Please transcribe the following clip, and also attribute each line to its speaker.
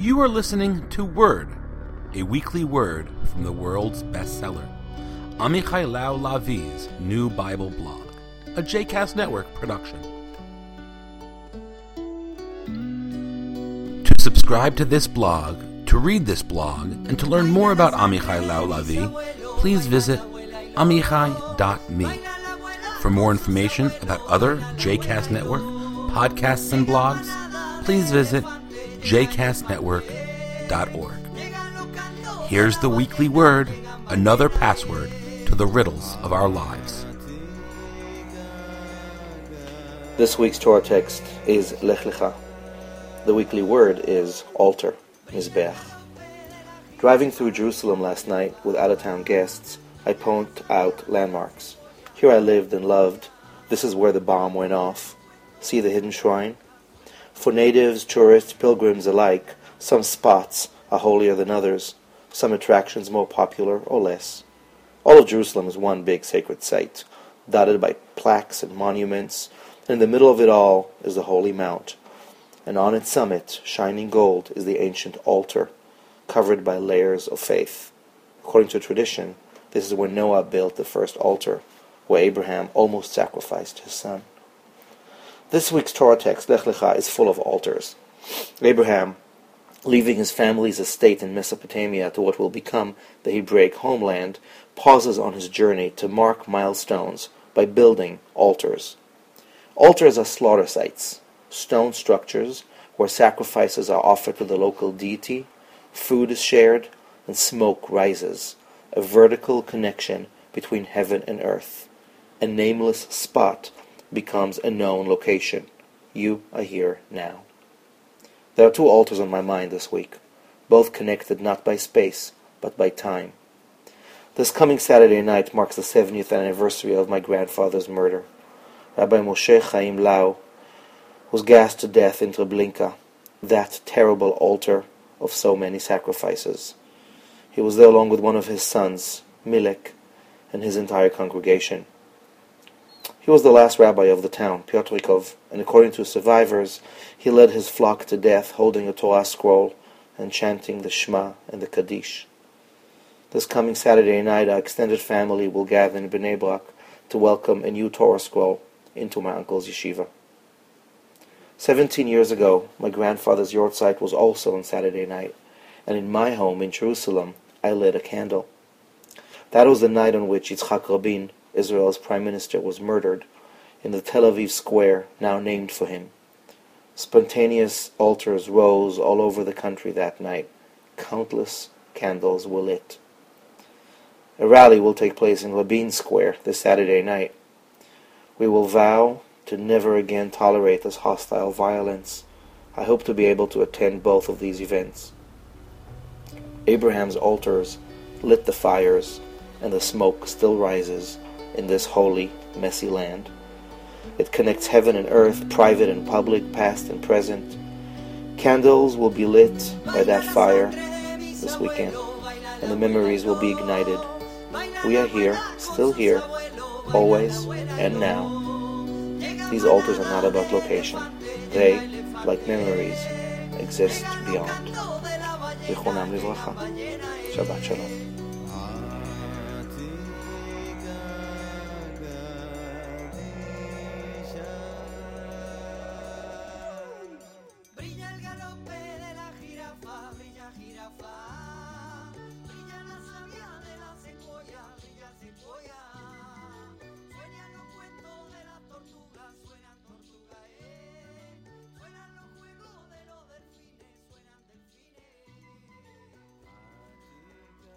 Speaker 1: You are listening to Word, a weekly word from the world's bestseller, Amichai Lau Lavi's new Bible blog, a JCast Network production. To subscribe to this blog, to read this blog, and to learn more about Amichai Lau Lavi, please visit amichai.me. For more information about other JCast Network podcasts and blogs, please visit jcastnetwork.org. Here's the weekly word, another password to the riddles of our lives.
Speaker 2: This week's Torah text is Lech Lecha. The weekly word is altar, Mizbeach. Driving through Jerusalem last night with out-of-town guests, I point out landmarks. Here I lived and loved. This is where the bomb went off. See the hidden shrine? For natives, tourists, pilgrims alike, some spots are holier than others, some attractions more popular or less. All of Jerusalem is one big sacred site, dotted by plaques and monuments, and in the middle of it all is the Holy Mount. And on its summit, shining gold, is the ancient altar, covered by layers of faith. According to tradition, this is where Noah built the first altar, where Abraham almost sacrificed his son. This week's Torah text, Lech Lecha, is full of altars. Abraham, leaving his family's estate in Mesopotamia to what will become the Hebraic homeland, pauses on his journey to mark milestones by building altars. Altars are slaughter sites, stone structures where sacrifices are offered to the local deity, food is shared, and smoke rises, a vertical connection between heaven and earth, a nameless spot becomes a known location. You are here now. There are two altars on my mind this week, both connected not by space, but by time. This coming Saturday night marks the 70th anniversary of my grandfather's murder. Rabbi Moshe Chaim Lau was gassed to death in Treblinka, that terrible altar of so many sacrifices. He was there along with one of his sons, Milek, and his entire congregation. He was the last rabbi of the town, Pyotrikov, and according to survivors, he led his flock to death holding a Torah scroll and chanting the Shema and the Kaddish. This coming Saturday night, our extended family will gather in Bnei Brak to welcome a new Torah scroll into my uncle's yeshiva. Seventeen years ago, my grandfather's yahrzeit was also on Saturday night, and in my home in Jerusalem, I lit a candle. That was the night on which Yitzhak Rabin, Israel's prime minister, was murdered in the Tel Aviv square now named for him. Spontaneous altars rose all over the country that night. Countless candles were lit. A rally will take place in Rabin Square this Saturday night. We will vow to never again tolerate this hostile violence. I hope to be able to attend both of these events. Abraham's altars lit the fires, and the smoke still rises in this holy, messy land. It connects heaven and earth, private and public, past and present. Candles will be lit by that fire this weekend, and the memories will be ignited. We are here, still here, always and now. These altars are not about location. They, like memories, exist beyond. זיכרונם לברכה. שבת שלום.